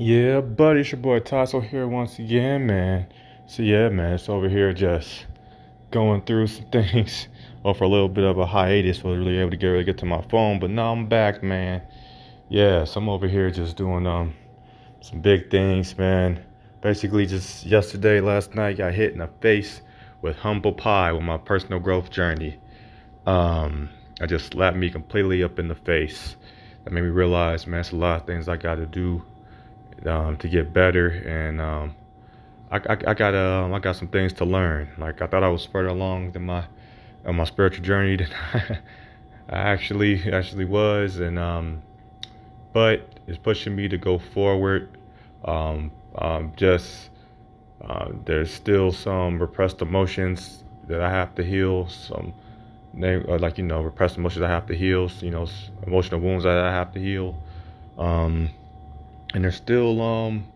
Yeah, buddy, it's your boy Tasso here once again, man. So yeah, man, it's over here just going through some things for a little bit of a hiatus. Was really able to get really get to my phone, but now I'm back, man. Yeah, so I'm over here just doing um some big things, man. Basically, just yesterday, last night, got hit in the face with humble pie with my personal growth journey. Um, I just slapped me completely up in the face. That made me realize, man, it's a lot of things I got to do um, to get better, and um, I, I, I, got um, I got some things to learn. Like I thought I was further along than my on my spiritual journey than I actually actually was, and um, but it's pushing me to go forward. Um, um, just uh, there's still some repressed emotions that I have to heal. Some uh, like you know repressed emotions I have to heal. You know emotional wounds that I have to heal. Um, and there's still um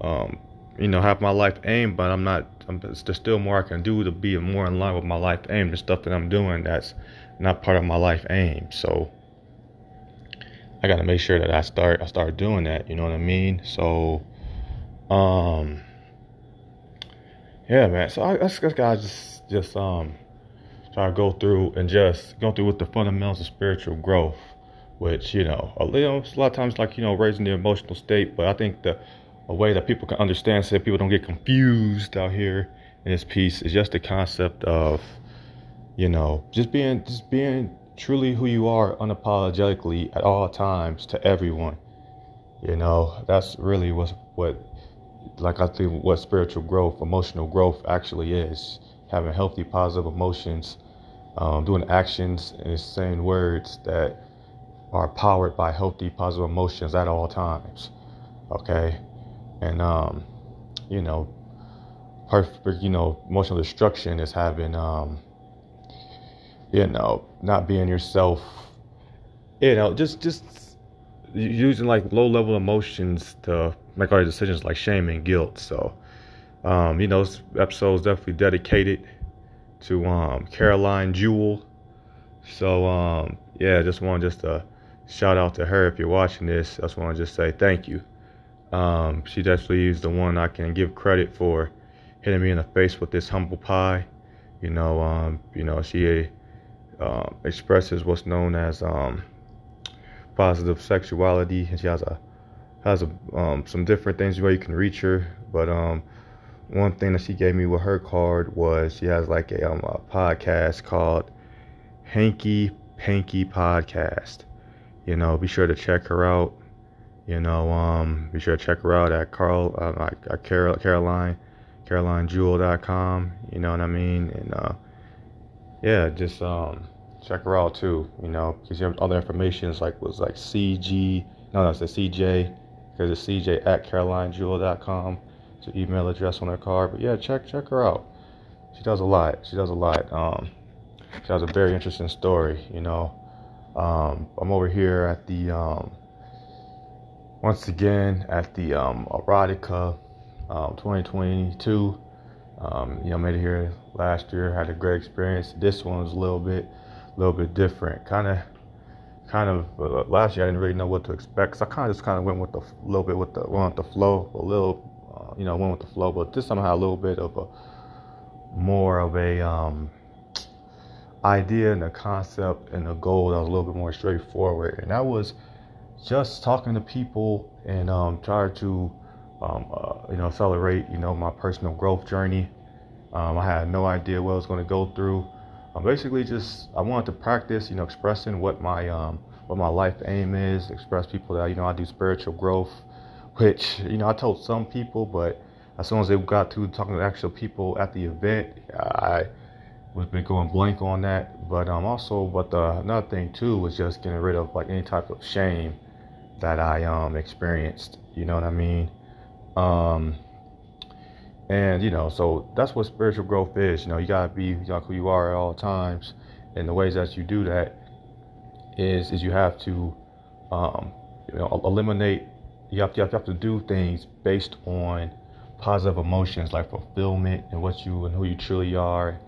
um you know have my life aim but i'm not I'm, there's still more i can do to be more in line with my life aim the stuff that i'm doing that's not part of my life aim. So i got to make sure that i start i start doing that you know what i mean? So um yeah man. So i, I just gotta just just um try to go through and just go through with the fundamentals of spiritual growth which you know a a lot of times like you know raising the emotional state but i think the a way that people can understand so that people don't get confused out here in this piece is just the concept of you know just being just being truly who you are unapologetically at all times to everyone. You know that's really what what like i think what spiritual growth emotional growth actually is having healthy positive emotions um, doing actions and saying words that are powered by healthy, positive emotions at all times. Okay, and um, you know, perfect. You know, emotional destruction is having um, you know, not being yourself. You know, just just using like low level emotions to make all your decisions, like shame and guilt. So, um, you know, this episode is definitely dedicated to um Coralyn Jewel. So um, yeah, just want just to shout out to her if you're watching this. I just want to just say thank you. Um, she definitely is the one I can give credit for hitting me in the face with this humble pie. You know, um, you know, she uh, expresses what's known as um, positive sexuality, and she has a has a, um, some different things where you can reach her. But um, one thing that she gave me with her card was she has like a, a podcast called Hankie Pankie Podcast you know, be sure to check her out. You know, um, be sure to check her out at Carl, uh, at Carol, Coralyn, CoralynJewel.com. You know what I mean? And uh, yeah, just um, check her out too. You know, because you have other information is like was like CG. No, that's the CJ. Because it's CJ at CoralynJewel.com. It's an email address on her card. But yeah, check check her out. She does a lot. She does a lot. Um, she has a very interesting story. You know. Um, I'm over here at the, um, once again, at the um, Erotica um, 2022. Um, you know, made it here last year, had a great experience. This one was a little bit, a little bit different. Kind of, kind of. Uh, last year I didn't really know what to expect, so I kind of just kind of went with the little bit with the went with the flow, a little, uh, you know, went with the flow. But this had a little bit of a more of a um, idea and the concept and the goal that was a little bit more straightforward. And that was just talking to people and um, trying to, um, uh, you know, accelerate, you know, my personal growth journey. Um, I had no idea what I was going to go through. I'm basically, just I wanted to practice, you know, expressing what my um, what my life aim is. Express people that you know I do spiritual growth, which you know I told some people, but as soon as they got to talking to actual people at the event, I was been going blank on that. But um, also, but the another thing too was just getting rid of like any type of shame that I um experienced. You know what I mean? Um, and you know, so that's what spiritual growth is. You know, you gotta be like who you are at all times, and the ways that you do that is is you have to um, you know eliminate. You have to, you have to do things based on positive emotions like fulfillment and what you and who you truly are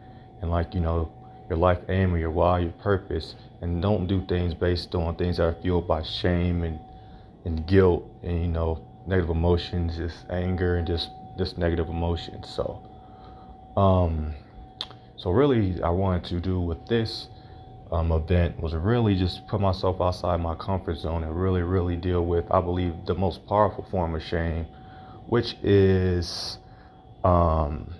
and like you know your life aim or your why, your purpose, and don't do things based on things that are fueled by shame and and guilt and you know negative emotions, just anger and just just negative emotions. So, um, so really, I wanted to do with this um, event was really just put myself outside my comfort zone and really, really deal with, I believe, the most powerful form of shame, which is um,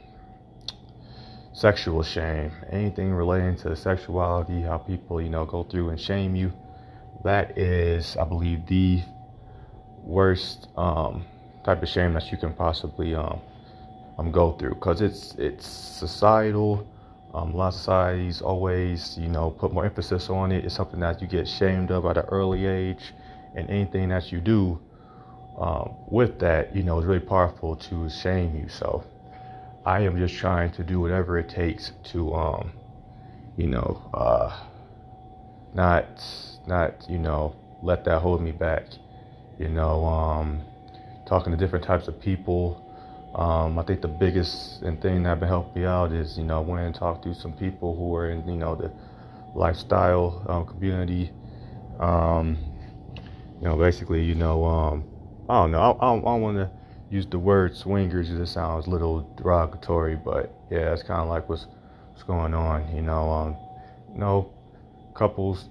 sexual shame. Anything relating to sexuality, how people, you know, go through and shame you. That is, I believe, the worst um, type of shame that you can possibly um, um go through because it's it's societal. Um, a lot of societies always, you know, put more emphasis on it. It's something that you get shamed of at an early age, and anything that you do um, with that, you know, is really powerful to shame you. So, I am just trying to do whatever it takes to, um, you know, uh, not, not, you know, let that hold me back you know, um, talking to different types of people. Um, I think the biggest thing that been helping me out is, you know, I went and talked to some people who are in, you know, the lifestyle um, community. Um, you know, basically, you know, um, I don't know. I, I don't want to use the word swingers it sounds a little derogatory, but yeah, that's kind of like what's what's going on. You know, um, you know, couples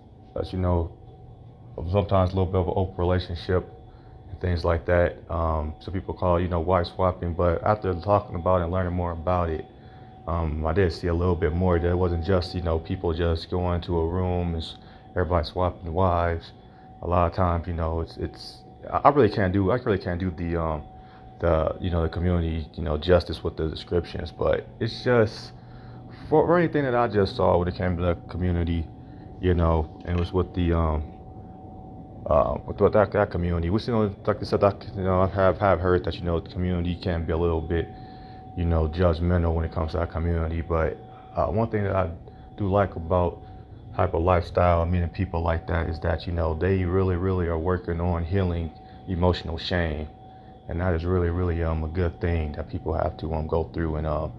you know, sometimes a little bit of an open relationship and things like that. Um, some people call it, you know, wife swapping. But after talking about it and learning more about it, um, I did see a little bit more that it wasn't just, you know, people just going to a room and everybody swapping wives. A lot of times, you know, it's it's I really can't do I really can't do the um the you know the community you know justice with the descriptions, but it's just for, for anything that I just saw when it came to the community, you know, and it was with the um uh, with, with that, that community. Which you know, like I said, that, you know, I have have heard that you know the community can be a little bit, you know, judgmental when it comes to that community. But uh, one thing that I do like about type of lifestyle, meeting people like that, is that you know they really, really are working on healing emotional shame, and that is really, really um a good thing that people have to um go through and um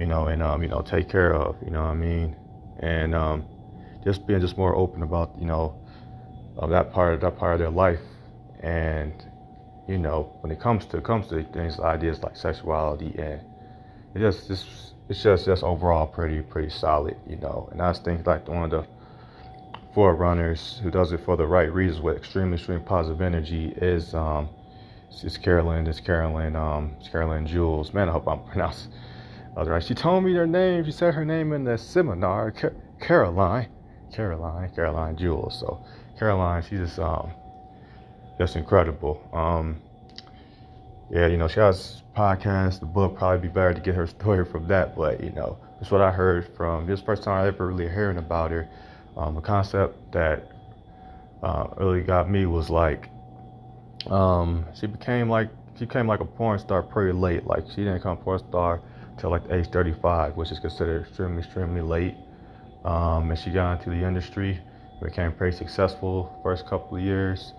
you know and um you know take care of. You know what I mean? And um just being just more open about you know of that part of that part of their life. And you know, when it comes to comes to things, ideas like sexuality, and it just just it's just just overall pretty pretty solid, you know. And I think like one of the forerunners who does it for the right reasons with extremely extreme positive energy is um it's Coralyn, it's Coralyn, um, it's Coralyn Jules. Man, I hope I'm pronouncing that right. She told me her name. She said her name in the seminar. Coralyn, Coralyn, Coralyn Jules. So Coralyn, she's just um just incredible. Um yeah, you know, she has podcast, the book probably be better to get her story from that, but you know, that's what I heard from this first time I ever really hearing about her. Um, the concept that uh, really got me was like um, she became like she became like a porn star pretty late. Like she didn't become a porn star till like age 35, which is considered extremely extremely late. Um, and she got into the industry became pretty successful first couple of years,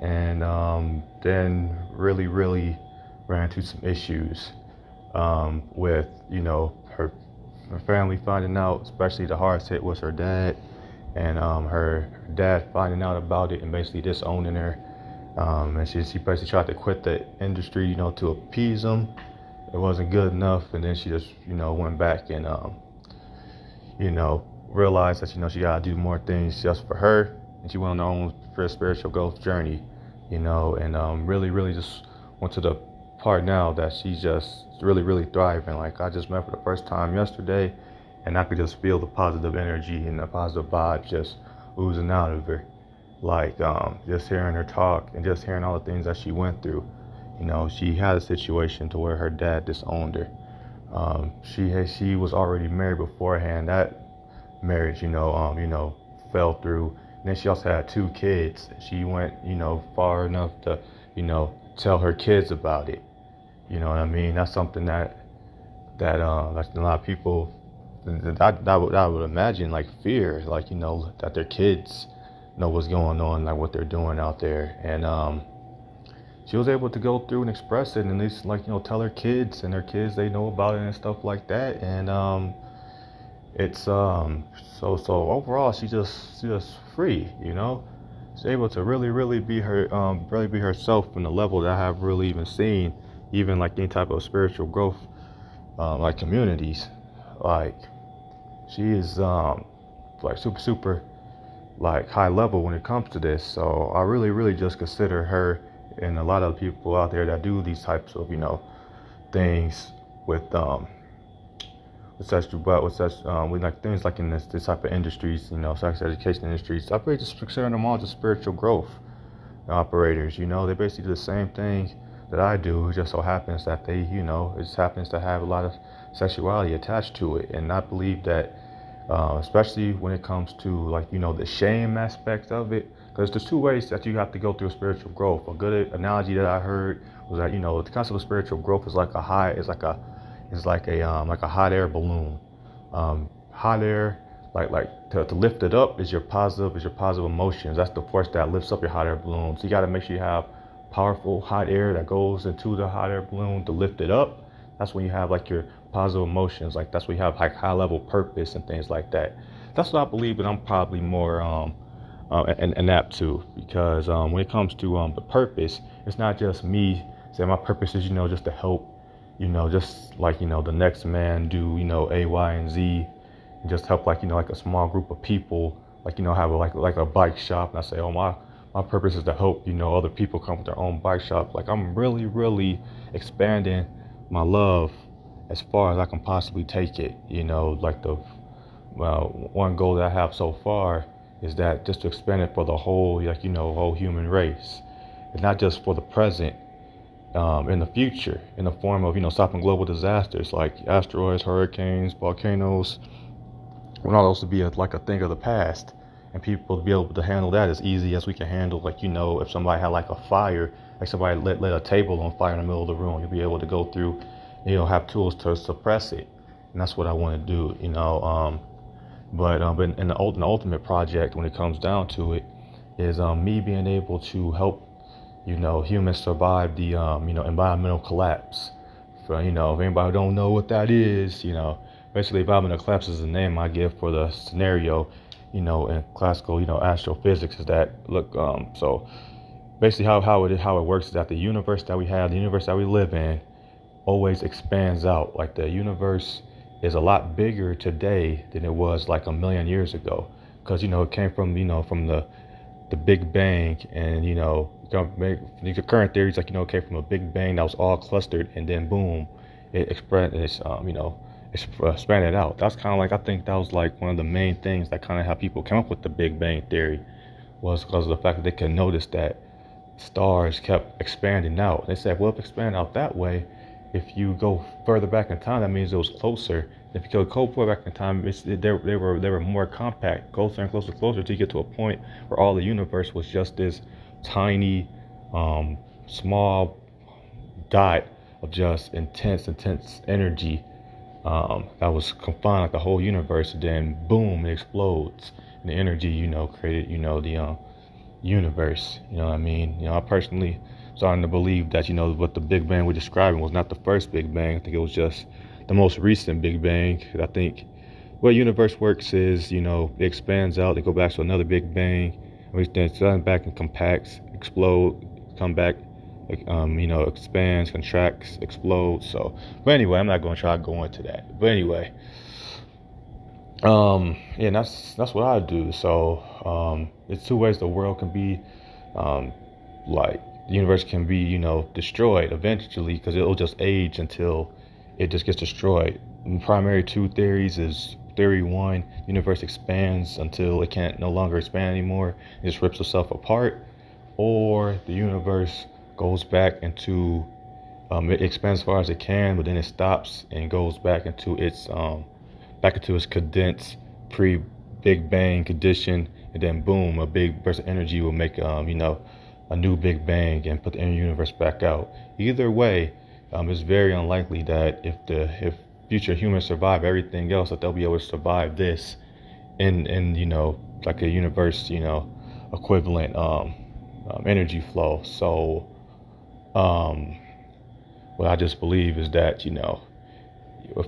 and um, then really, really ran into some issues um, with you know her, her family finding out, especially the hardest hit was her dad, and um, her dad finding out about it and basically disowning her. Um, and she, she basically tried to quit the industry, you know, to appease him. It wasn't good enough, and then she just, you know, went back and, um, you know, realized that you know she gotta do more things just for her, and she went on her own spiritual growth journey, you know, and um, really, really just went to the part now that she's just really, really thriving. Like I just met for the first time yesterday, and I could just feel the positive energy and the positive vibe just oozing out of her. Like um, just hearing her talk and just hearing all the things that she went through. You know, she had a situation to where her dad disowned her. Um, she she was already married beforehand. That marriage, you know, um, you know, fell through. And then she also had two kids. She went, you know, far enough to, you know, tell her kids about it. You know what I mean? That's something that that uh, like a lot of people that that would, I would imagine like fear, like you know, that their kids know what's going on, like what they're doing out there, and um, she was able to go through and express it, and at least like you know, tell her kids, and their kids they know about it and stuff like that, and um, it's um so so overall she's just she's just free you know? She's able to really, really be her, um, really be herself from the level that I have really even seen, even like any type of spiritual growth, um, like communities, like she is um, like super, super, like high level when it comes to this. So I really, really just consider her and a lot of people out there that do these types of, you know, things with um with such but with such um with like things like in this this type of industries, you know, sex education industries. I really just consider them all just spiritual growth operators. You know, they basically do the same thing that I do. It just so happens that they, you know, it just happens to have a lot of sexuality attached to it, and I believe that. Uh, especially when it comes to like you know the shame aspect of it because there's two ways that you have to go through spiritual growth a good analogy that i heard was that you know the concept of spiritual growth is like a high is like a is like a um, like a hot air balloon. Um, hot air, like like to, to lift it up is your positive is your positive emotions. That's the force that lifts up your hot air balloon. So you got to make sure you have powerful hot air that goes into the hot air balloon to lift it up. That's when you have like your positive emotions. Like that's when you have like high level purpose and things like that. That's what I believe, and I'm probably more um, uh, and, and apt to because um, when it comes to um, the purpose, it's not just me saying my purpose is you know just to help you know, just like, you know, the next man do, you know, A, Y, and Z, and just help like, you know, like a small group of people, like, you know, have a, like, like a bike shop. And I say, oh, my, my purpose is to help, you know, other people come with their own bike shop. Like I'm really, really expanding my love as far as I can possibly take it. You know, like the, well, one goal that I have so far is that just to expand it for the whole, like, you know, whole human race. It's not just for the present, um, in the future in the form of you know stopping global disasters like asteroids, hurricanes, volcanoes. We want all those to be a, like a thing of the past, and people to be able to handle that as easy as we can handle like you know if somebody had like a fire, like somebody lit, lit a table on fire in the middle of the room, you'll be able to go through, you know, have tools to suppress it, and that's what I want to do, you know. Um, but um, but in the, in the ultimate project, when it comes down to it, is um, me being able to help you know, humans survive the, um, you know, environmental collapse. For, you know, if anybody don't know what that is, you know, basically environmental collapse is the name I give for the scenario, you know, in classical, you know, astrophysics is that, look, um, so basically how, how it, how it works is that the universe that we have, the universe that we live in, always expands out. Like the universe is a lot bigger today than it was like a million years ago. Cause, you know, it came from, you know, from the, the Big Bang and, you know, the current theories like you know came from a big bang that was all clustered and then boom it expanded it's um you know it's expanded out that's kind of like i think that was like one of the main things that kind of how people came up with the big bang theory was because of the fact that they could notice that stars kept expanding out they said well if expand out that way if you go further back in time that means it was closer if you go further back in time it's, they, they were they were more compact closer and closer closer to get to a point where all the universe was just this tiny, um, small dot of just intense, intense energy um, that was confined like the whole universe. And then boom, it explodes. And the energy, you know, created, you know, the um, universe. You know what I mean? You know, I personally starting to believe that, you know, what the Big Bang we're describing was not the first Big Bang. I think it was just the most recent Big Bang. I think what universe works is, you know, it expands out, they go back to another Big Bang, which then back and compacts, explode, come back, um, you know, expands, contracts, explodes. So, but anyway, I'm not going to try to into that. But anyway, um, yeah, that's that's what I do. So, um, it's two ways the world can be, um, like the universe can be, you know, destroyed eventually because it'll just age until it just gets destroyed. And primary two theories is theory one, universe expands until it can't no longer expand anymore, it just rips itself apart, or the universe goes back into um, it expands as far as it can, but then it stops and goes back into its um, back into its condensed pre Big Bang condition, and then boom, a big burst of energy will make um, you know a new Big Bang and put the universe back out. Either way, um, it's very unlikely that if the if future humans survive everything else, that they'll be able to survive this in in you know like a universe you know equivalent um, um energy flow. So um, what I just believe is that you know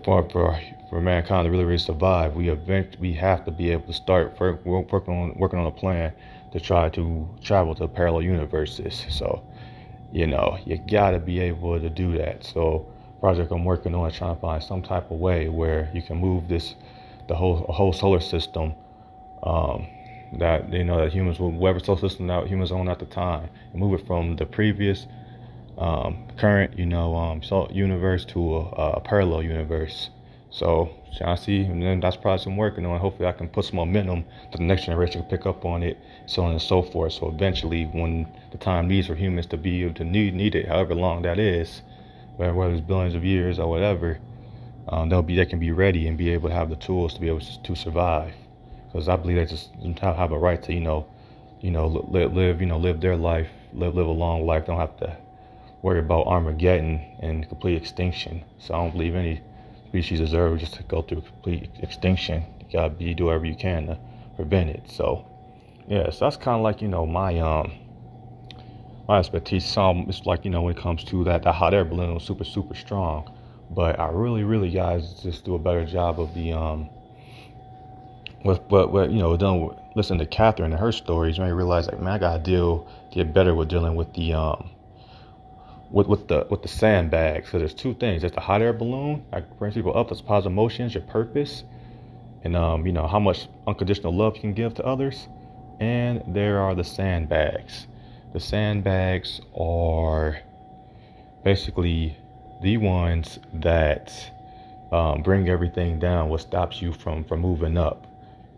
for for for mankind to really really survive, we event we have to be able to start working on working on a plan to try to travel to parallel universes. So, you know, you gotta be able to do that. So, project I'm working on is trying to find some type of way where you can move this, the whole whole solar system, um, that you know that humans whatever solar system that humans own at the time, and move it from the previous, um, current, you know, um, so universe to a, a parallel universe. So I see, and then that's probably some working on. Hopefully, I can put some momentum that the next generation can pick up on it, so on and so forth. So eventually, when the time needs for humans to be able to need need it, however long that is, whether it's billions of years or whatever, um, they'll be they can be ready and be able to have the tools to be able to survive. Because I believe they just have a right to you know, you know, live, live you know live their life, live live a long life. Don't have to worry about Armageddon and complete extinction. So I don't believe any species deserve just to go through complete extinction. You gotta be do whatever you can to prevent it. So yeah, so that's kind of like you know my um my expertise. Some it's like you know when it comes to that the hot air balloon, super super strong. But I really really guys just do a better job of the um with what what you know done listen to Catherine and her stories. You may realize like man I gotta deal get better with dealing with the um with with the with the sandbags. So there's two things. There's the hot air balloon that brings people up. That's positive emotions, your purpose, and um, you know how much unconditional love you can give to others. And there are the sandbags. The sandbags are basically the ones that um, bring everything down. What stops you from from moving up?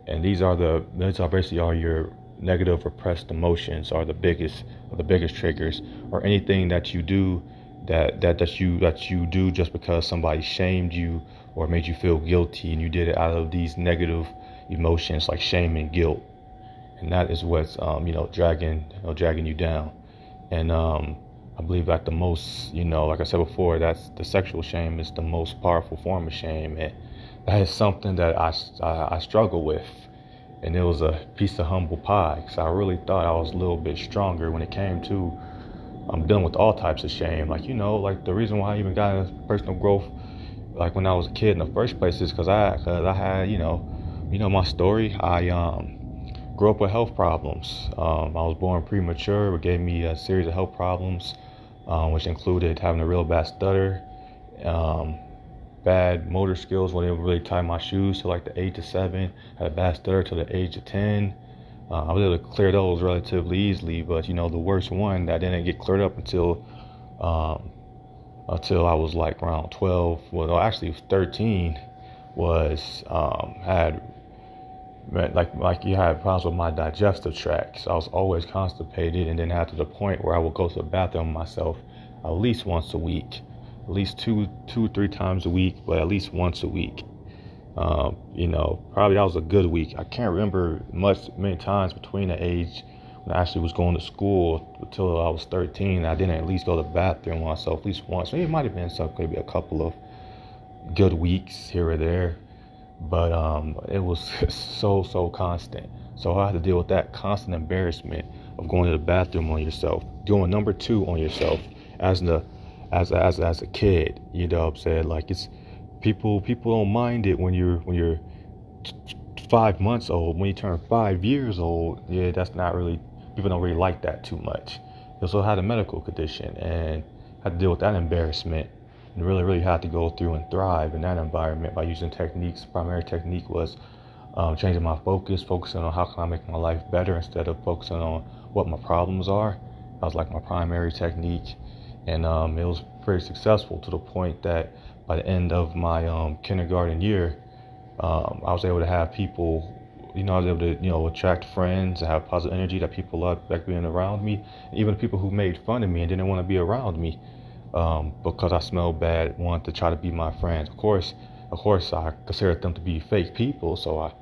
And these are the these are basically all your negative repressed emotions are the biggest the biggest triggers or anything that you do that that that you that you do just because somebody shamed you or made you feel guilty and you did it out of these negative emotions like shame and guilt. And that is what's um, you know dragging you know, dragging you down. And um, I believe that the most you know like I said before that's the sexual shame is the most powerful form of shame. And that is something that I, I, I struggle with and it was a piece of humble pie because I really thought I was a little bit stronger when it came to I'm dealing with all types of shame. Like you know, like the reason why I even got into personal growth, like when I was a kid in the first place, is because I, cause I had you know, you know my story. I um grew up with health problems. Um, I was born premature, It gave me a series of health problems, um, which included having a real bad stutter. Um, bad motor skills when they would really tie my shoes to like the age of seven. Had a bad stutter to the age of ten. Uh, I was able to clear those relatively easily, but you know the worst one that didn't get cleared up until um, until I was like around 12. Well, actually 13 was um, had like like you had problems with my digestive tract. So I was always constipated, and then to the point where I would go to the bathroom myself at least once a week at least two, two, three times a week, but at least once a week. Um, you know, probably that was a good week. I can't remember much, many times between the age when I actually was going to school until I was 13. I didn't at least go to the bathroom myself at least once. Maybe it might have been some, maybe a couple of good weeks here or there, but um, it was so so constant. So I had to deal with that constant embarrassment of going to the bathroom on yourself, doing number two on yourself as the as as as a kid. You know what I'm saying? Like it's people people don't mind it when you're when you're five months old. When you turn five years old, yeah, that's not really people don't really like that too much. You also had a medical condition and had to deal with that embarrassment and really really had to go through and thrive in that environment by using techniques. Primary technique was um, changing my focus, focusing on how can I make my life better instead of focusing on what my problems are. That was like my primary technique and um, it was pretty successful to the point that by the end of my um, kindergarten year, um, I was able to have people, you know, I was able to, you know, attract friends and have positive energy that people loved being around me. Even people who made fun of me and didn't want to be around me um, because I smelled bad wanted to try to be my friends. Of course, of course, I considered them to be fake people, so I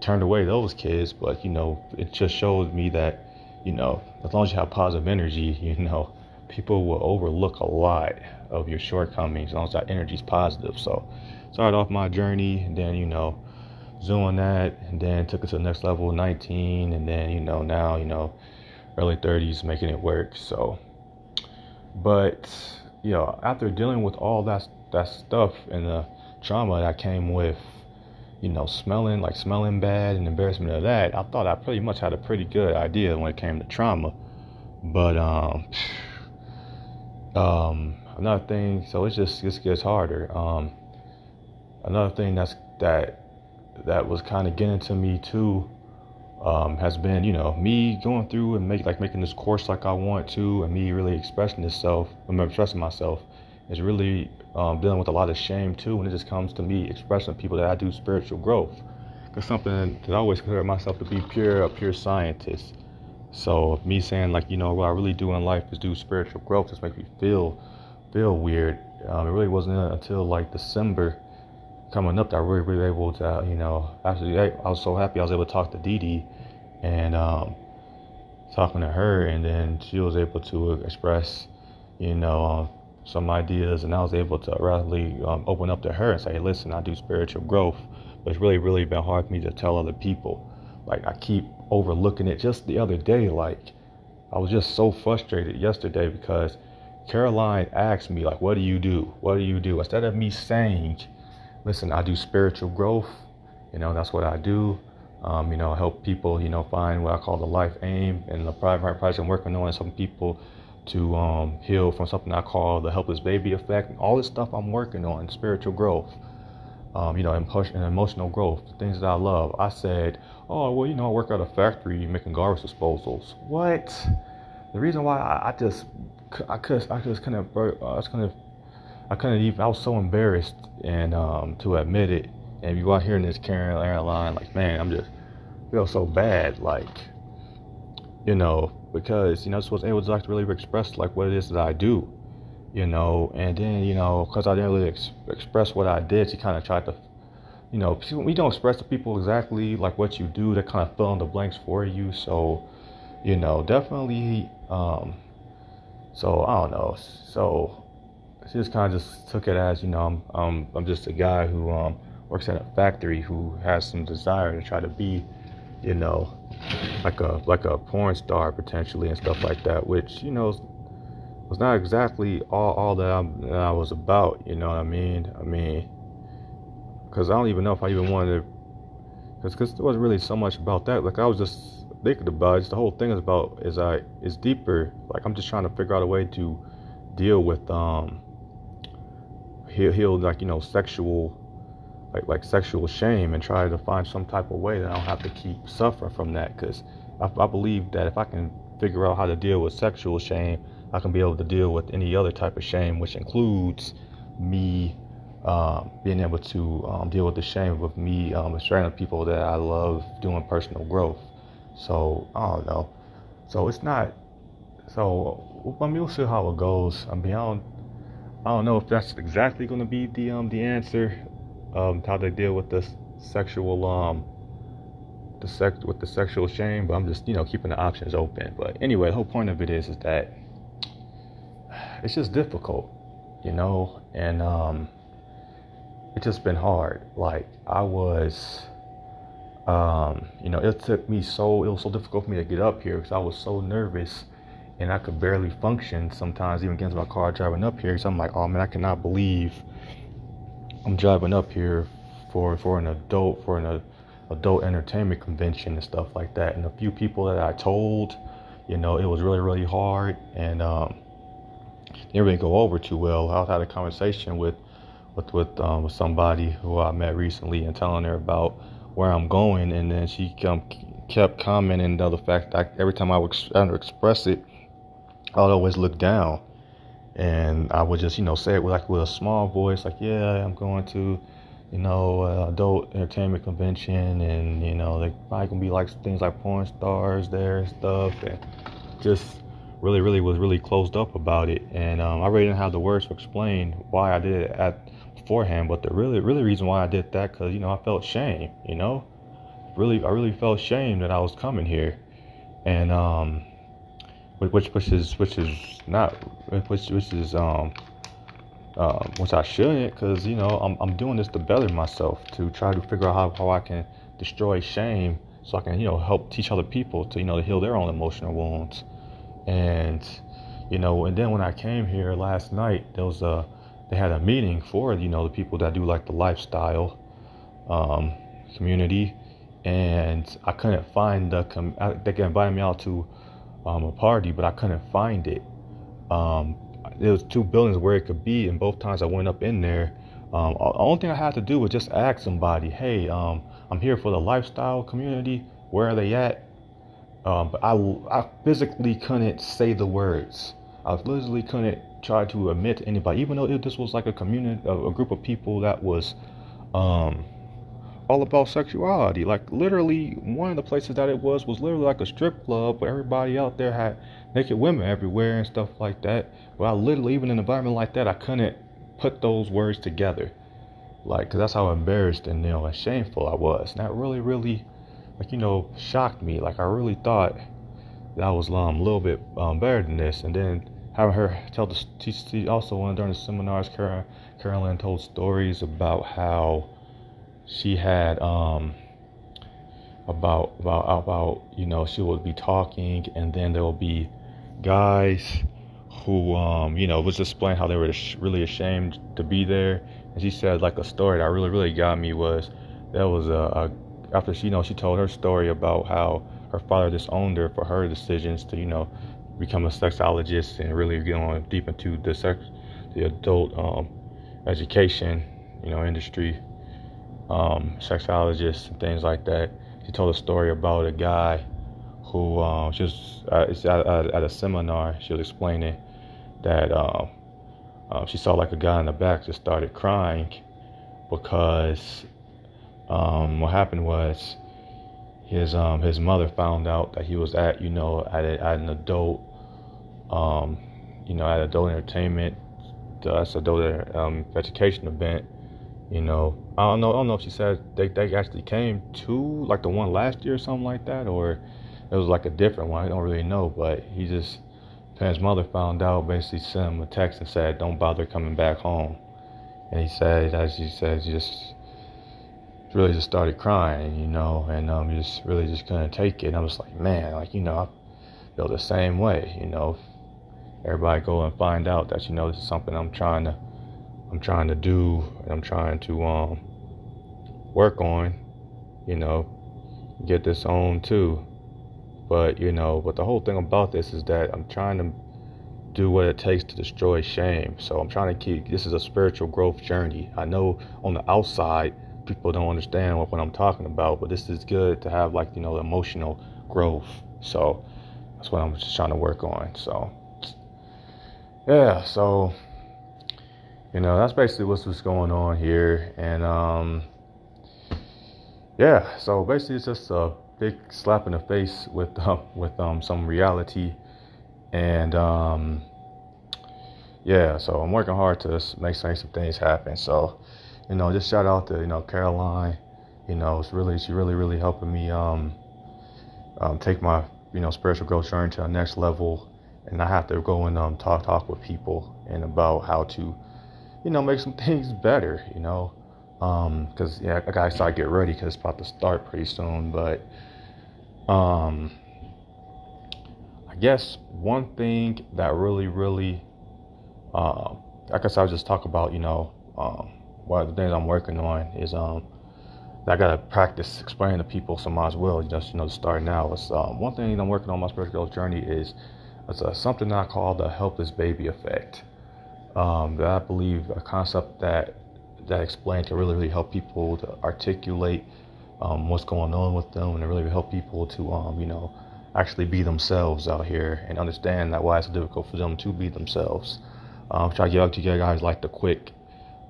turned away those kids. But you know, it just showed me that, you know, as long as you have positive energy, you know people will overlook a lot of your shortcomings as long as that energy is positive. So started off my journey then, you know, doing that and then took it to the next level, 19, and then, you know, now, you know, early 30s making it work. So, but, you know, after dealing with all that, that stuff and the trauma that came with, you know, smelling like smelling bad and embarrassment of that, I thought I pretty much had a pretty good idea when it came to trauma. But um, um, another thing, so it just just gets harder. Um, another thing that's that that was kind of getting to me too um, has been, you know, me going through and make like making this course like I want to, and me really expressing myself, I'm expressing myself, is really um, dealing with a lot of shame too when it just comes to me expressing people that I do spiritual growth. Cause something that I always consider myself to be pure, a pure scientist. So me saying like, you know, what I really do in life is do spiritual growth just makes me feel feel weird. Um, it really wasn't until like December coming up that I really, really able to, you know, actually, I was so happy I was able to talk to Dee Dee and um, talking to her, and then she was able to express, you know, um, some ideas, and I was able to rapidly um, open up to her and say, hey, listen, I do spiritual growth, but it's really, really been hard for me to tell other people. Like, I keep overlooking it. Just the other day, like, I was just so frustrated yesterday because Coralyn asked me, like, what do you do? What do you do? Instead of me saying, listen, I do spiritual growth. You know, that's what I do. Um, you know, help people, you know, find what I call the life aim and the private project I'm working on some people to um, heal from something I call the helpless baby effect. All this stuff I'm working on, spiritual growth, um, you know, and, emotional growth, things that I love. I said, oh, well, you know, I work at a factory making garbage disposals. What? The reason why I, I just, I could, I just couldn't, I was kind of, I couldn't even. I was so embarrassed and um, to admit it. And you out here in this Karen airline, like man, I'm just feel so bad, like you know, because you know, this was able to like really express like what it is that I do, you know, and then you know, because I didn't really ex- express what I did, she kind of tried to, you know, we don't express to people exactly like what you do. They kind of fill in the blanks for you. So, you know, definitely. Um, so I don't know. So she just kind of just took it as you know I'm um, I'm just a guy who um, works at a factory who has some desire to try to be you know like a like a porn star potentially and stuff like that which you know was not exactly all, all that, i that I was about you know what I mean? I mean because I don't even know if I even wanted because because there wasn't really so much about that. Like I was just thinking about it. The whole thing is about is I is deeper. Like I'm just trying to figure out a way to deal with um he'll, he'll like you know sexual like like sexual shame and try to find some type of way that I don't have to keep suffering from that. Because I, I believe that if I can figure out how to deal with sexual shame I can be able to deal with any other type of shame which includes me um, being able to um, deal with the shame of me um, sharing people that I love doing personal growth. So I don't know. So it's not so I mean we'll see how it goes. I mean I don't I don't know if that's exactly going to be the um the answer, um how they deal with this sexual um the sex with the sexual shame, but I'm just you know keeping the options open. But anyway, the whole point of it is is that it's just difficult, you know, and um it's just been hard. Like I was. Um, you know, it took me so it was so difficult for me to get up here because I was so nervous and I could barely function sometimes, even to my car driving up here. So I'm like, oh man, I cannot believe I'm driving up here for for an adult for an uh, adult entertainment convention and stuff like that. And a few people that I told, you know, it was really really hard and um, didn't really go over too well. I had a conversation with with with, um, with somebody who I met recently and telling her about where I'm going, and then she kept commenting on the fact that every time I would express it, I would always look down, and I would just you know say it with like with a small voice, like yeah, I'm going to, you know, uh, adult entertainment convention, and you know they probably gonna be like things like porn stars there and stuff, and just really really was really closed up about it, and um, I really didn't have the words to explain why I did it at beforehand, but the really really reason why I did that, cause you know I felt shame, you know, really I really felt shame that I was coming here, and um which which is which is not which which is um um which I shouldn't because you know I'm I'm doing this to better myself to try to figure out how, how I can destroy shame so I can you know help teach other people to you know to heal their own emotional wounds and you know and then when I came here last night there was a they had a meeting for you know the people that do like the lifestyle um community, and I couldn't find the. Com- they invited me out to um, a party, but I couldn't find it. Um, there was two buildings where it could be, and both times I went up in there. Um, the only thing I had to do was just ask somebody, "Hey, um, I'm here for the lifestyle community. Where are they at?" Um, but I, I physically couldn't say the words. I literally couldn't try to admit to anybody, even though this was like a community, a, a group of people that was um, all about sexuality. Like literally, one of the places that it was was literally like a strip club where everybody out there had naked women everywhere and stuff like that. Well, I literally, even in an environment like that, I couldn't put those words together. Like, cause that's how embarrassed and you know and shameful I was. And that really, really, like you know, shocked me. Like I really thought that I was um, a little bit um, better than this. And then having her tell the she also one during the seminars, Carol, Coralyn told stories about how she had um about about about you know she would be talking and then there will be guys who um you know was explaining how they were really ashamed to be there and she said like a story that really really got me was there was a, a after she you know she told her story about how her father disowned her for her decisions to you know become a sexologist and really get on deep into the sex the adult um, education you know industry um, sexologists and things like that. She told a story about a guy who um, she was uh, at, at, a seminar. She was explaining that um, uh, she saw like a guy in the back just started crying because um, what happened was his um, his mother found out that he was at you know at, a, at an adult um, you know at adult entertainment that's adult um, education event you know, I don't know. I don't know if she said they, they actually came to like the one last year or something like that, or it was like a different one. I don't really know. But he just, his mother found out, basically sent him a text and said, "Don't bother coming back home." And he said, as he said, he just really just started crying, you know, and um, just really just couldn't take it. And I was like, man, like you know, I feel the same way, you know. Everybody go and find out that you know this is something I'm trying to I'm trying to do and I'm trying to um, work on, you know, get this on too. But you know, but the whole thing about this is that I'm trying to do what it takes to destroy shame. So I'm trying to keep this is a spiritual growth journey. I know on the outside people don't understand what, what I'm talking about, but this is good to have like, you know, emotional growth. So that's what I'm just trying to work on. So yeah, so you know, that's basically what's what's going on here. And um, yeah, so basically it's just a big slap in the face with uh, with um, some reality. And um, yeah, so I'm working hard to make some, some things happen. So, you know, just shout out to you know Coralyn. You know, it's really she really really helping me um, um take my you know spiritual growth journey to the next level. And I have to go and um, talk talk with people and about how to you know, make some things better, you know. um, Because, um, yeah, I gotta start get ready because it's about to start pretty soon. But, um, I guess one thing that really, really, uh, I guess I'll just talk about, you know, um, one of the things I'm working on is, um, I gotta practice explaining to people some as well, just, you know, to start now. It's, um, one thing I'm working on my spiritual journey is, it's uh, something I call the helpless baby effect um, that I believe a concept that that explain can really really help people to articulate um, what's going on with them and really help people to um, you know actually be themselves out here and understand that why it's difficult for them to be themselves. Um, try to get out to you guys like the quick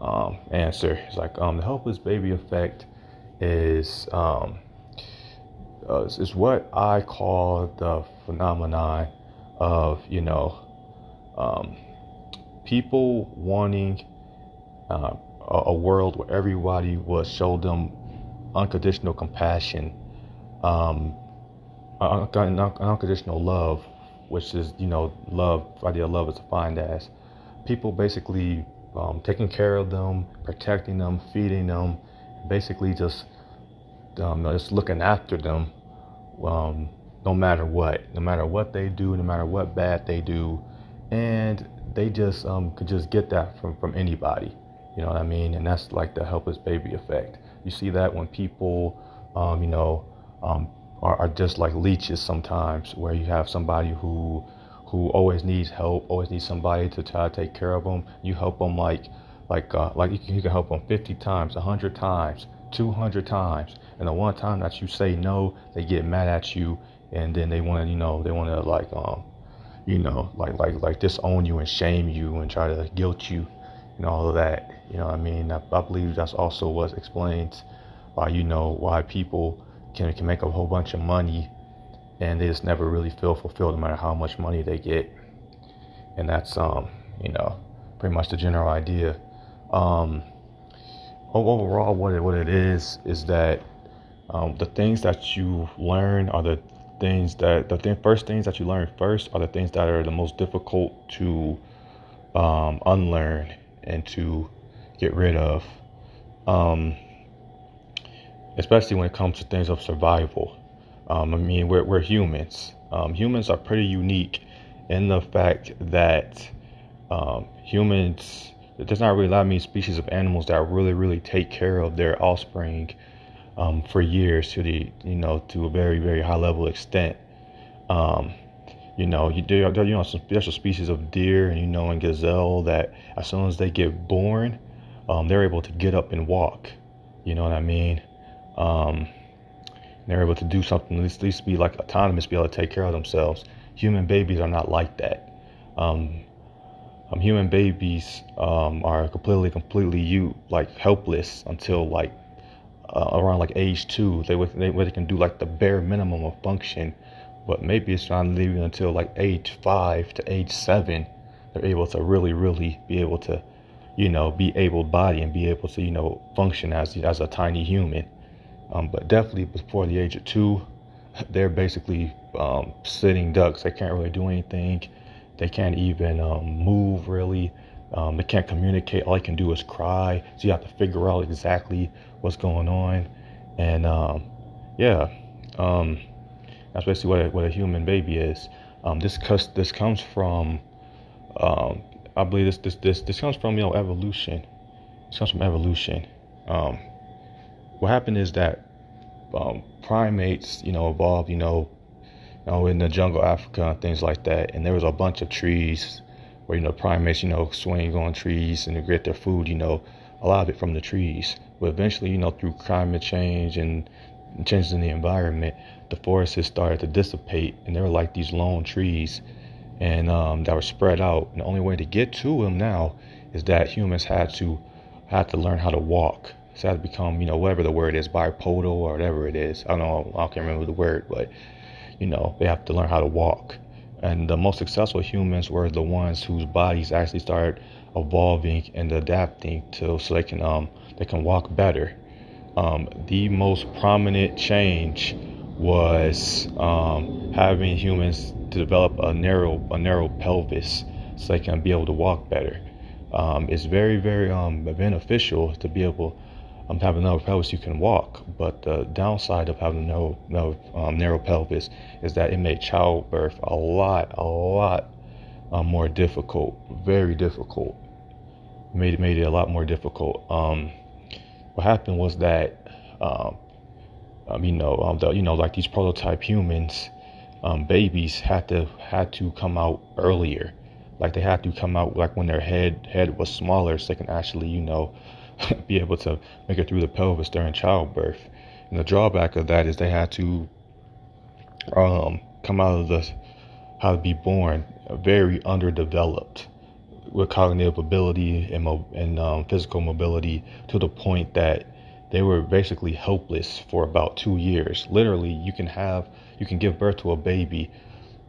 um, answer. It's like um, the helpless baby effect is um, uh, is what I call the phenomenon of you know um, people wanting uh, a, world where everybody will show them unconditional compassion, um, unconditional love, which is, you know, love, idea of love is defined as people basically um, taking care of them, protecting them, feeding them, basically just um, just looking after them, um, no matter what, no matter what they do, no matter what bad they do, and they just um, could just get that from, from anybody. You know what I mean? And that's like the helpless baby effect. You see that when people, um, you know, um, are, are just like leeches sometimes, where you have somebody who who always needs help, always needs somebody to try to take care of them. You help them like like uh, like you can, you can help them 50 times, 100 times, 200 times, and the one time that you say no, they get mad at you, and then they want to you know they want to like um you know like like like disown you and shame you and try to guilt you and all of that. You know I mean? I, I believe that's also what explains why you know why people can can make a whole bunch of money and they just never really feel fulfilled no matter how much money they get. And that's um, you know, pretty much the general idea. Um, overall, what it, what it is is that um, the things that you learn are the things that the th- first things that you learn first are the things that are the most difficult to um, unlearn and to get rid of. Um, especially when it comes to things of survival. Um, I mean, we're, we're humans. Um, humans are pretty unique in the fact that um, humans, there's not really a that many species of animals that really, really take care of their offspring um, for years to the, you know, to a very, very high level extent. Um, you know, you, there, you know, some special species of deer and, you know, and gazelle that as soon as they get born, um, they're able to get up and walk. You know what I mean? They're able to do something, at least, at least be like autonomous, be able to take care of themselves. Human babies are not like that. Um, um, human babies um, are completely, completely you like helpless until like uh, around like age two. They, they they can do like the bare minimum of function, but maybe it's not leaving until like age five to age seven. They're able to really, really be able to, you know, be able body and be able to, you know, function as as a tiny human. Um, but definitely before the age of two, they're basically um, sitting ducks. They can't really do anything. They can't even um, move really. Um, they can't communicate. All they can do is cry. So you have to figure out exactly what's going on. And um, yeah, um, that's basically what a, what a human baby is. this this comes from I believe this this this this comes from you know evolution. This comes from evolution. Um, what happened is that um, primates, you know, evolved, you know, you know, in the jungle Africa and things like that. And there was a bunch of trees where, you know, primates, you know, swing on trees and they get their food, you know, a lot of it from the trees. But eventually, you know, through climate change and changes in the environment, the forests started to dissipate and they were like these lone trees and um, that were spread out. And the only way to get to them now is that humans had to had to learn how to walk so I to become, you know, whatever the word is, bipodal or whatever it is. I don't know, I can't remember the word, but you know, they have to learn how to walk. And the most successful humans were the ones whose bodies actually started evolving and adapting to so they can um they can walk better. Um, the most prominent change was um, having humans to develop a narrow a narrow pelvis so they can be able to walk better. Um, it's very very um, beneficial to be able um, have a narrow pelvis, you can walk. But the downside of having a narrow, narrow, um, narrow pelvis is that it made childbirth a lot, a lot um, more difficult, very difficult. Made it made it a lot more difficult. Um, what happened was that, um, um, you know, the, you know, like these prototype humans, um, babies had to had to come out earlier. Like they had to come out like when their head head was smaller, so they can actually, you know, be able to make it through the pelvis during childbirth. And the drawback of that is they had to um, come out of the how to be born very underdeveloped with cognitive ability and, mo- and um, physical mobility to the point that they were basically helpless for about two years. Literally, you can have you can give birth to a baby,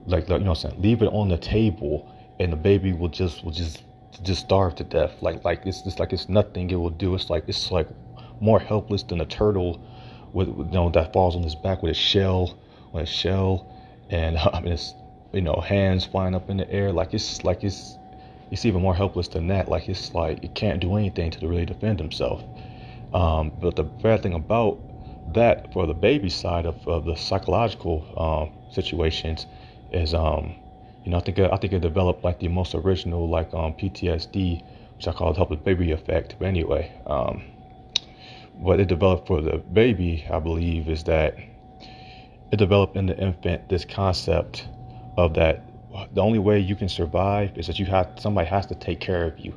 like you know, what I'm saying leave it on the table, and the baby will just will just to just starve to death. Like like it's just like it's nothing it will do. It's like it's like more helpless than a turtle with you know that falls on his back with its shell on its shell and I mean it's you know hands flying up in the air. Like it's like it's it's even more helpless than that. Like it's like it can't do anything to really defend himself. Um, but the bad thing about that for the baby side of, of the psychological um, situations is um, you know, I think I think it developed like the most original like um, PTSD, which I call the helpless baby effect. But anyway, um, what it developed for the baby, I believe, is that it developed in the infant this concept of that the only way you can survive is that you have somebody has to take care of you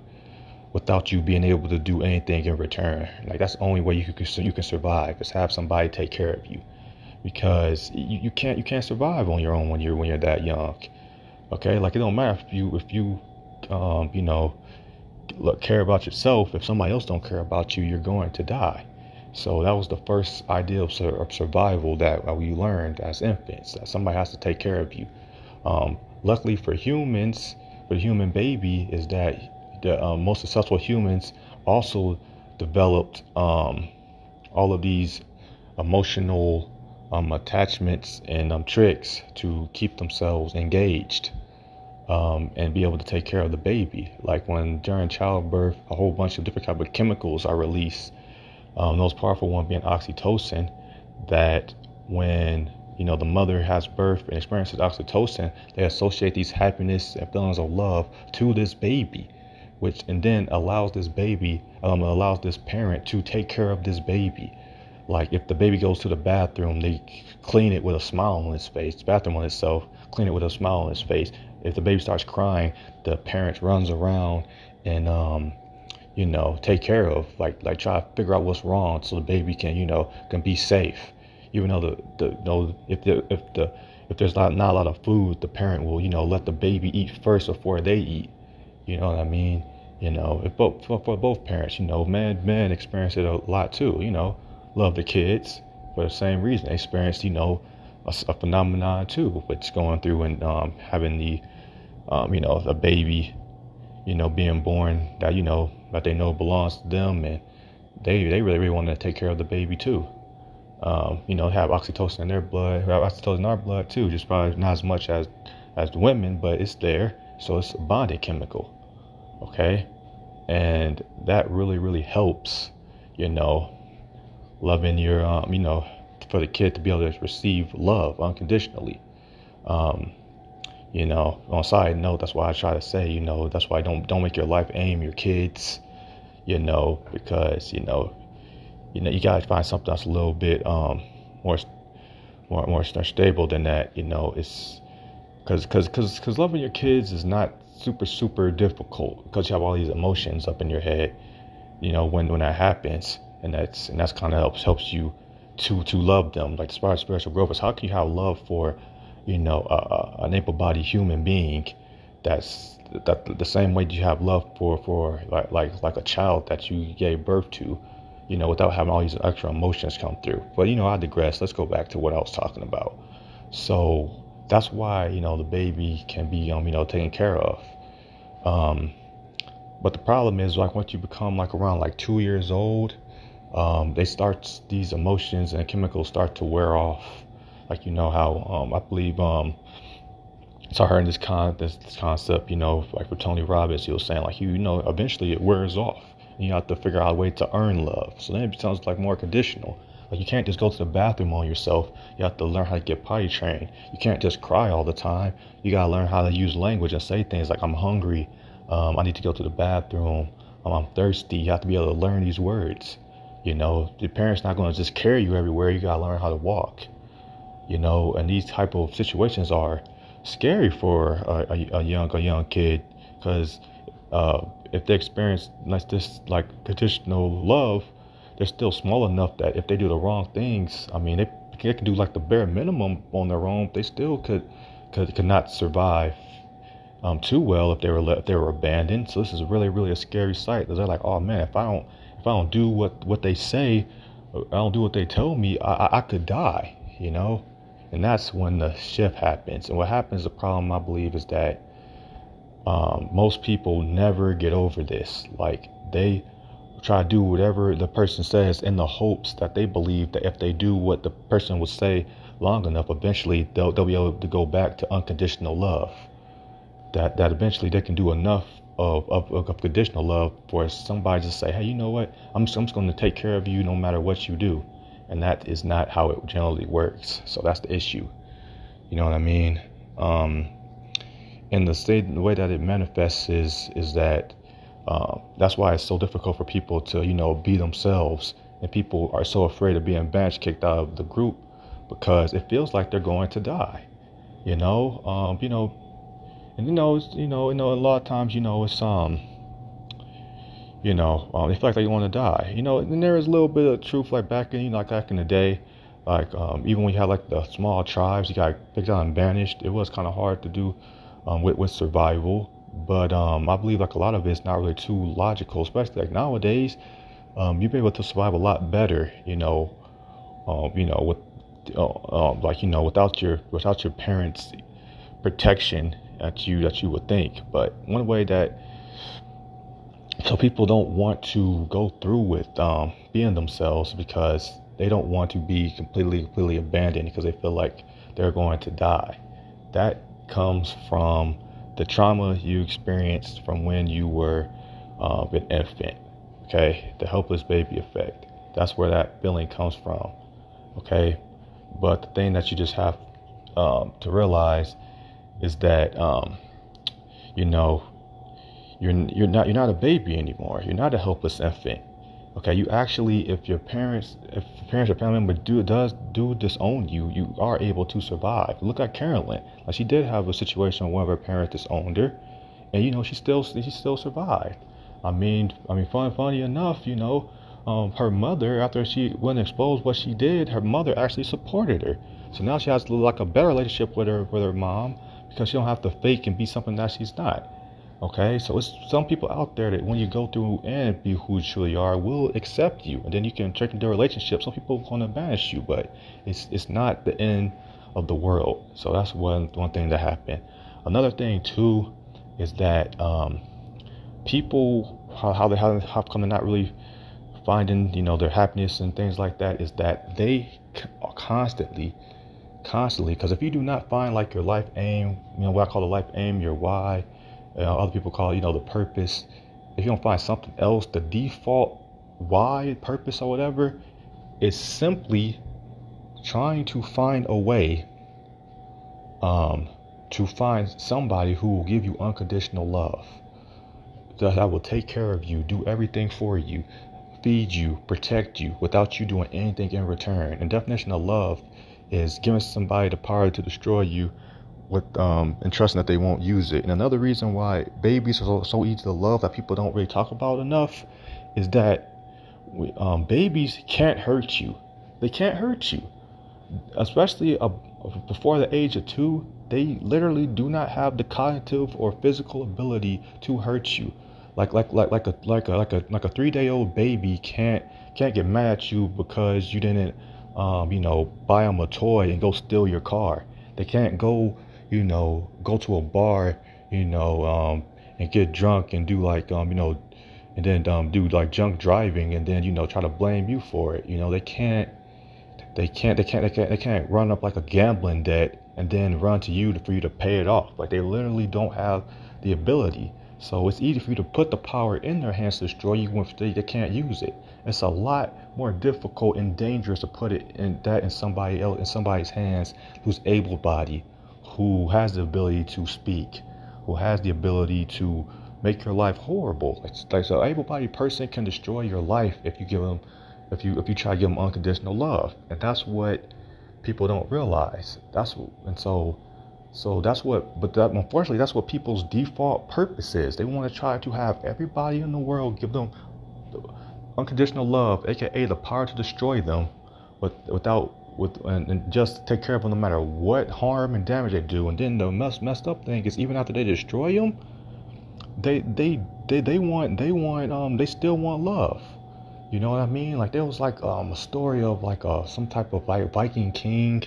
without you being able to do anything in return. Like that's the only way you can you can survive is have somebody take care of you, because you, you can't you can't survive on your own when you're when you're that young. Okay, like it don't matter if you if you um, you know look, care about yourself. If somebody else don't care about you, you're going to die. So that was the first idea of, of survival that we learned as infants. That somebody has to take care of you. Um, luckily for humans, for the human baby, is that the uh, most successful humans also developed um, all of these emotional um, attachments and um, tricks to keep themselves engaged um, and be able to take care of the baby. Like when during childbirth, a whole bunch of different type of chemicals are released. Um, the most powerful one being oxytocin. That when you know the mother has birth and experiences oxytocin, they associate these happiness and feelings of love to this baby which and then allows this baby, um, allows this parent to take care of this baby. Like if the baby goes to the bathroom, they clean it with a smile on his face. The bathroom on itself, clean it with a smile on his face. If the baby starts crying, the parents runs around and um, you know, take care of, like like try to figure out what's wrong so the baby can, you know, can be safe. Even though the, the you know if the if the if there's not, not a lot of food, the parent will, you know, let the baby eat first before they eat. You know what I mean? You know, if both for, for both parents, you know, man, men experience it a lot too. You know, love the kids for the same reason. They experience, you know, a, a phenomenon too, which going through and um, having the, um, you know, the baby, you know, being born that you know that they know belongs to them, and they they really really want to take care of the baby too. Um, you know, have oxytocin in their blood, have oxytocin in our blood too, just probably not as much as as the women, but it's there. So it's a bonding chemical. Okay and that really really helps you know loving your um, you know for the kid to be able to receive love unconditionally. Um, you know on side note that's why i try to say you know that's why don't don't make your life aim your kids you know because you know you know you gotta find something that's a little bit um more more more stable than that you know it's because because because because loving your kids is not super super difficult because you have all these emotions up in your head you know when when that happens and that's and that's kind of helps helps you to to love them. Like far as spiritual growth is how can you have love for you know a, a, an able-bodied human being that's that the same way you have love for for like like like a child that you gave birth to you know without having all these extra emotions come through? But you know i digress. Let's go back to what i was talking about. So that's why you know the baby can be um you know taken care of. Um but the problem is like once you become like around like two years old um they start these emotions and chemicals start to wear off like you know how um i believe um so I heard this con this, this concept, you know, like for Tony Robbins, he was saying like you, know, eventually it wears off. And you have to figure out a way to earn love. So then it becomes like more conditional. Like you can't just go to the bathroom on yourself. You have to learn how to get potty trained. You can't just cry all the time. You gotta learn how to use language and say things like "I'm hungry," um, "I need to go to the bathroom," um, "I'm thirsty." You have to be able to learn these words. You know, your parents not gonna just carry you everywhere. You gotta learn how to walk. You know, and these type of situations are scary for a, a, a young a young kid because uh, if they experience like this like conditional love they're still small enough that if they do the wrong things, I mean, they, they can do like the bare minimum on their own. They still could could, could not survive um, too well if they were if they were abandoned. So this is really really a scary sight. They're like, oh man, if I don't if I don't do what what they say, I don't do what they tell me, I, I, I could die. You know, and that's when the shift happens. And what happens, the problem I believe is that um, most people never get over this. Like they try to do whatever the person says in the hopes that they believe that if they do what the person would say long enough, eventually they'll, they'll be able to go back to unconditional love. That that eventually they can do enough of, of, of conditional love for somebody to say, hey, you know what? I'm I'm just going to take care of you no matter what you do. And that is not how it generally works. So that's the issue. You know what I mean? Um, and the state, the way that it manifests is is that uh, that's why it's so difficult for people to, you know, be themselves and people are so afraid of being banished, kicked out of the group because it feels like they're going to die. You know, um, you know, and you know, you know, you know, a lot of times, you know, it's um, you know, um, they feel like they want to die. You know, and there is a little bit of truth, like back in, you know, like back in the day, like um, even when you had like the small tribes, you got picked out and banished. It was kind of hard to do um, with with survival, but um, I believe like a lot of it's not really too logical, especially like nowadays. Um, you'll be able to survive a lot better, you know, um, you know, with uh, um, like you know, without your without your parents' protection that you that you would think. But one way that so people don't want to go through with um, being themselves because they don't want to be completely completely abandoned because they feel like they're going to die. That comes from the trauma you experienced from when you were uh, an infant. Okay, the helpless baby effect. That's where that feeling comes from. Okay, but the thing that you just have um, to realize is that um, you know you're you're not you're not a baby anymore. You're not a helpless infant. Okay, you actually, if your parents, if your parents or family member do does do disown you, you are able to survive. Look at Coralyn. Like she did have a situation where her parents disowned her, and you know she still she still survived. I mean, I mean, fun, funny enough, you know, um, her mother after she wasn't exposed what she did, her mother actually supported her. So now she has like a better relationship with her with her mom because she don't have to fake and be something that she's not. Okay, so it's some people out there that when you go through and be who you truly are will accept you, and then you can enter into relationship. Some people want to banish you, but it's it's not the end of the world. So that's one one thing that happened. Another thing too is that um, people how, how they how come they're not really finding you know their happiness and things like that is that they are constantly constantly because if you do not find like your life aim you know what i call the life aim your why uh, other people call it, you know, the purpose. If you don't find something else, the default why, purpose, or whatever, is simply trying to find a way um, to find somebody who will give you unconditional love. That will take care of you, do everything for you, feed you, protect you without you doing anything in return. And definition of love is giving somebody the power to destroy you with um, and trusting that they won't use it. And another reason why babies are so, so easy to love that people don't really talk about enough is that we, um, babies can't hurt you. They can't hurt you, especially before the age of two. They literally do not have the cognitive or physical ability to hurt you. Like like like like a like a like a like a three day old baby can't can't get mad at you because you didn't um, you know buy them a toy and go steal your car. They can't go you know, go to a bar, you know, um, and get drunk and do like, um, you know, and then um, do like junk driving and then you know try to blame you for it. You know, they can't, they can't, they can't, they can't, they can't run up like a gambling debt and then run to you to, for you to pay it off. Like they literally don't have the ability. So it's easy for you to put the power in their hands to destroy you when they, they can't use it. It's a lot more difficult and dangerous to put it in that in somebody else in somebody's hands who's able-bodied who has the ability to speak, who has the ability to make your life horrible. It's like so able-bodied person can destroy your life if you give them, if you if you try to give them unconditional love, and that's what people don't realize. That's and so so that's what, but that, unfortunately, that's what people's default purpose is. They want to try to have everybody in the world give them unconditional love, aka the power to destroy them, but without with and, and, just take care of them no matter what harm and damage they do. And then the mess, messed up thing is even after they destroy them, they they they they want they want um they still want love. You know what I mean? Like there was like um a story of like a some type of like Viking king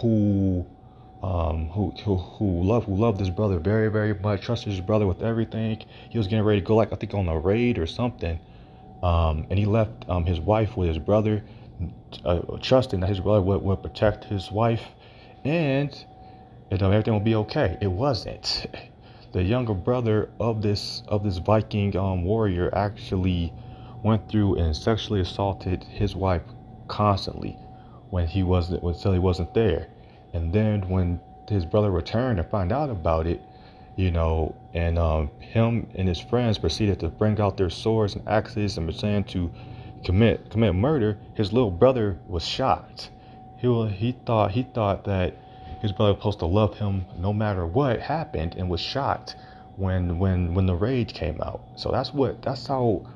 who um who who who loved who loved his brother very very much, trusted his brother with everything. He was getting ready to go like I think on a raid or something. Um, and he left um, his wife with his brother uh, trusting that his brother would, would protect his wife and you know everything would be okay. It wasn't. The younger brother of this of this Viking um, warrior actually went through and sexually assaulted his wife constantly when he wasn't until he wasn't there. And then when his brother returned and found out about it, you know, and um, him and his friends proceeded to bring out their swords and axes and began to commit commit murder, his little brother was shocked. He he thought he thought that his brother was supposed to love him no matter what happened, and was shocked when when when the rage came out. So that's what that's how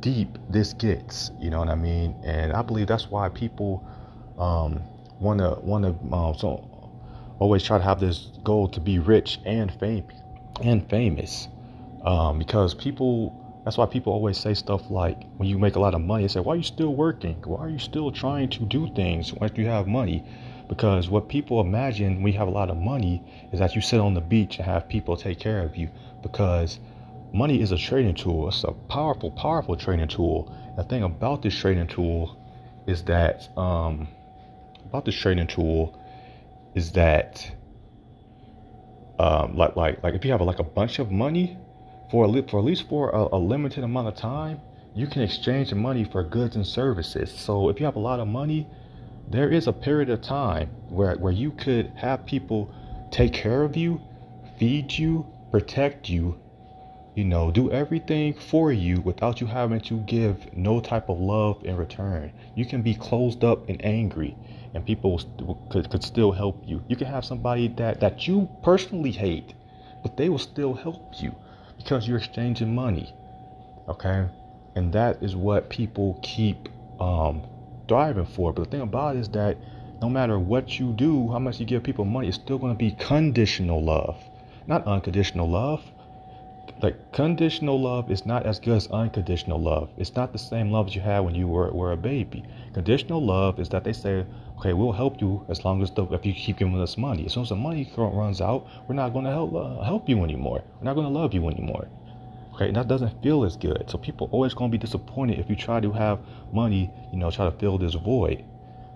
deep this gets. You know what I mean? And I believe that's why people um, wanna wanna um, so always try to have this goal to be rich and fame and famous. Um, because people that's why people always say stuff like when you make a lot of money they say why are you still working? Why are you still trying to do things once you have money? Because what people imagine when you have a lot of money is that you sit on the beach and have people take care of you. Because money is a trading tool. It's a powerful powerful trading tool. The thing about this trading tool is that um, about this trading tool is that um, like like like if you have a, like a bunch of money for a, for at least for a, a limited amount of time, you can exchange money for goods and services. So if you have a lot of money, there is a period of time where where you could have people take care of you, feed you, protect you, you know, do everything for you without you having to give no type of love in return. You can be closed up and angry and people could, could still help you. You can have somebody that, that you personally hate, but they will still help you because you're exchanging money. Okay? And that is what people keep um, driving for. But the thing about it is that no matter what you do, how much you give people money, it's still going to be conditional love, not unconditional love. Like conditional love is not as good as unconditional love. It's not the same love you had when you were, were a baby. Conditional love is that they say, okay, we'll help you as long as the, if you keep giving us money. As soon as the money runs out, we're not going to help uh, help you anymore. We're not going to love you anymore. Okay, and that doesn't feel as good. So people always going to be disappointed if you try to have money, you know, try to fill this void.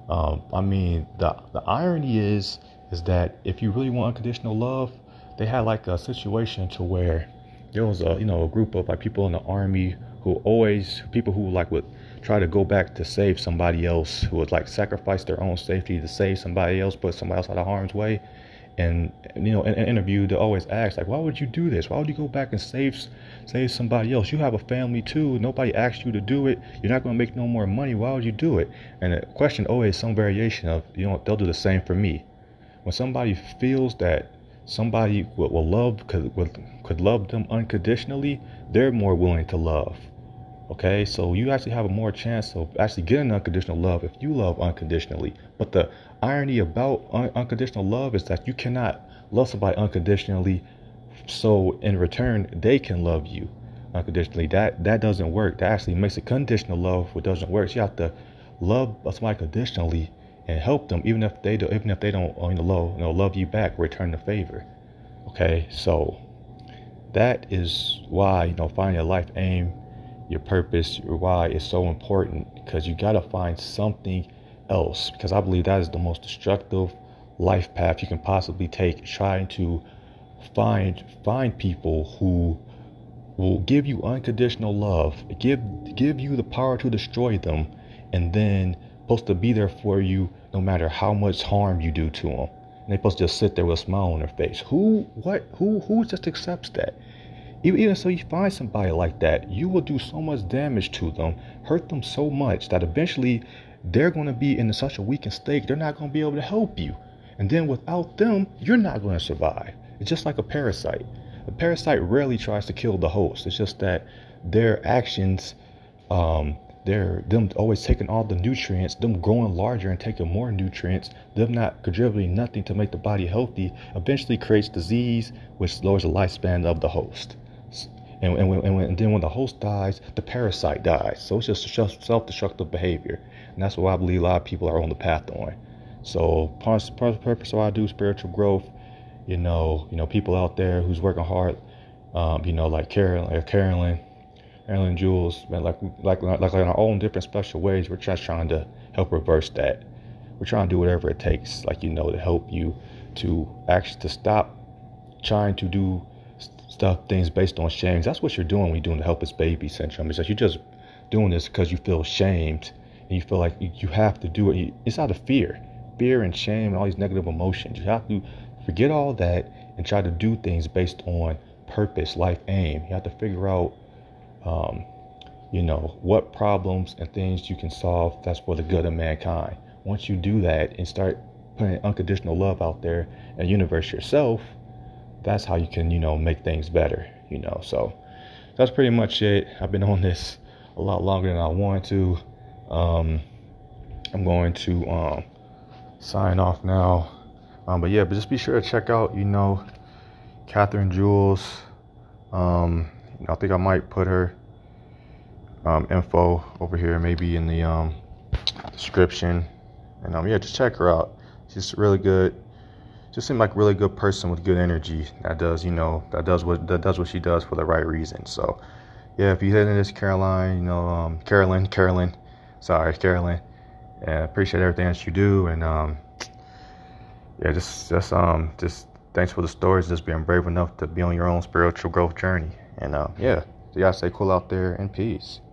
Um, I mean, the the irony is is that if you really want unconditional love, they had like a situation to where there was a you know a group of like people in the army who always people who like would try to go back to save somebody else who would like sacrifice their own safety to save somebody else, put somebody else out of harm's way. And you know, in an interview, they always ask like, "Why would you do this? Why would you go back and save save somebody else? You have a family too. Nobody asked you to do it. You're not going to make no more money. Why would you do it?" And the question always some variation of, you know, they'll do the same for me. When somebody feels that somebody will, will love could could love them unconditionally, they're more willing to love. Okay, so you actually have a more chance of actually getting unconditional love if you love unconditionally. But the irony about un- unconditional love is that you cannot love somebody unconditionally, so in return they can love you unconditionally. That that doesn't work. That actually makes a conditional love what doesn't work. So you have to love somebody conditionally and help them, even if they do, even if they don't you know, love you know, love you back, return the favor. Okay, so that is why you know finding your life aim your purpose, your why is so important because you got to find something else. Because I believe that is the most destructive life path you can possibly take, trying to find find people who will give you unconditional love, give give you the power to destroy them, and then supposed to be there for you no matter how much harm you do to them. And they're supposed to just sit there with a smile on their face. Who what who who just accepts that? Even so, you find somebody like that, you will do so much damage to them, hurt them so much that eventually they're going to be in such a weakened state, they're not going to be able to help you. And then without them, you're not going to survive. It's just like a parasite. A parasite rarely tries to kill the host. It's just that their actions, um, they're them always taking all the nutrients, them growing larger and taking more nutrients, them not contributing nothing to make the body healthy, eventually creates disease, which lowers the lifespan of the host. And, and, when, and, when, and, then when the host dies, the parasite dies. So it's just self-destructive behavior. And that's what I believe a lot of people are on the path on. So part, part of the purpose of I do spiritual growth, you know, you know, people out there who's working hard, um, you know, like Coralyn, like Coralyn, Coralyn Jules, man, like like like like in our own different special ways, we're just trying to help reverse that. We're trying to do whatever it takes, like you know, to help you to actually to stop trying to do stuff, things based on shame. That's what you're doing when you're doing the helpless baby syndrome. Is that you're just doing this because you feel shamed and you feel like you have to do it. It's out of fear, fear and shame and all these negative emotions. You have to forget all that and try to do things based on purpose, life aim. You have to figure out, um, you know, what problems and things you can solve that's for the good of mankind. Once you do that and start putting unconditional love out there and universe yourself, that's how you can, you know, make things better, you know. So that's pretty much it. I've been on this a lot longer than I wanted to. Um, I'm going to um, sign off now. Um, but yeah, but just be sure to check out, you know, Catherine Jules. Um, I think I might put her um, info over here, maybe in the um, description. And um, yeah, just check her out. She's really good. Just seems like a really good person with good energy. That does, you know, that does what that does what she does for the right reason. So, yeah, if you're heading this Caroline, you know, um, Coralyn, Coralyn, sorry, Coralyn, and appreciate everything that you do. And um, yeah, just just um, just thanks for the stories. Just being brave enough to be on your own spiritual growth journey. And uh, yeah, so y'all stay cool out there and peace.